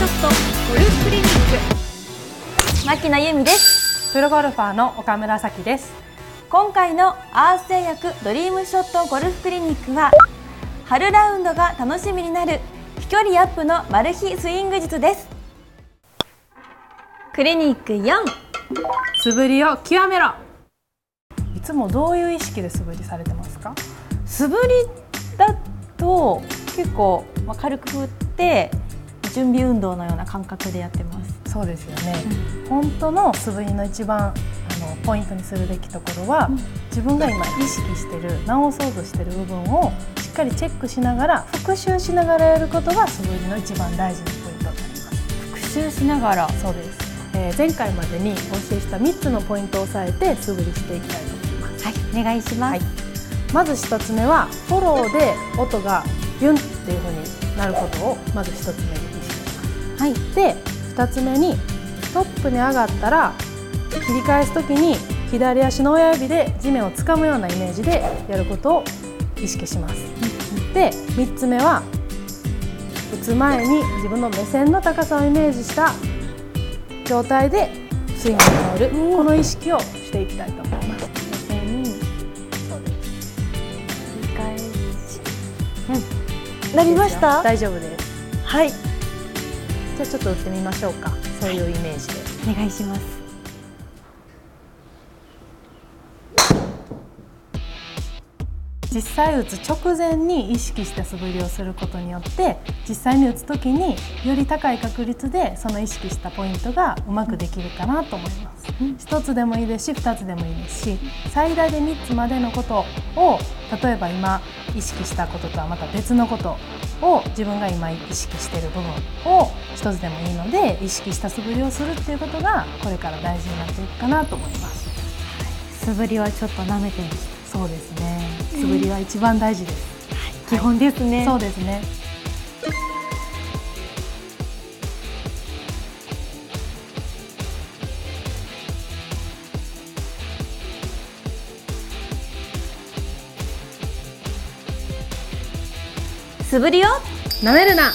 クリニック。牧野由美です。プロゴルファーの岡村咲です。今回のアース製薬ドリームショットゴルフクリニックは春ラウンドが楽しみになる飛距離アップのマル秘スイング術です。クリニック4素振りを極めろ。いつもどういう意識で素振りされてますか？素振りだと結構、まあ、軽く振って準備運動のような感覚でやってます。そうですよね、うん、本当の素振りの一番あのポイントにするべきところは、うん、自分が今意識してる直そうとしてる部分をしっかりチェックしながら復習しながらやることが素振りの一番大事なポイントになります。復習しながら？そうです、えー、前回までにお教えした3つのポイントを押さえて素振りしていきたいと思います。はいお願いします、はい、まず1つ目はフォローで音がビュンっていう風になることをまず1つ目にはい、で2つ目にトップに上がったら切り返す時に左足の親指で地面をつかむようなイメージでやることを意識します。で3つ目は打つ前に自分の目線の高さをイメージした状態でスイングに変える、この意識をしていきたいと思います。うん、なりました？大丈夫です。はいじゃあちょっと打ってみましょうか。そういうイメージで、お願いします。実際打つ直前に意識した素振りをすることによって実際に打つ時により高い確率でその意識したポイントがうまくできるかなと思います、1つでもいいですし2つでもいいですし最大で3つまでのことを例えば今意識したこととはまた別のことを自分が今意識している部分を1つでもいいので意識した素振りをするっていうことがこれから大事になっていくかなと思います、素振りはちょっと舐めてそうですね。素振りは一番大事です、はい、基本ですね、そうですね素振りを。舐めるな。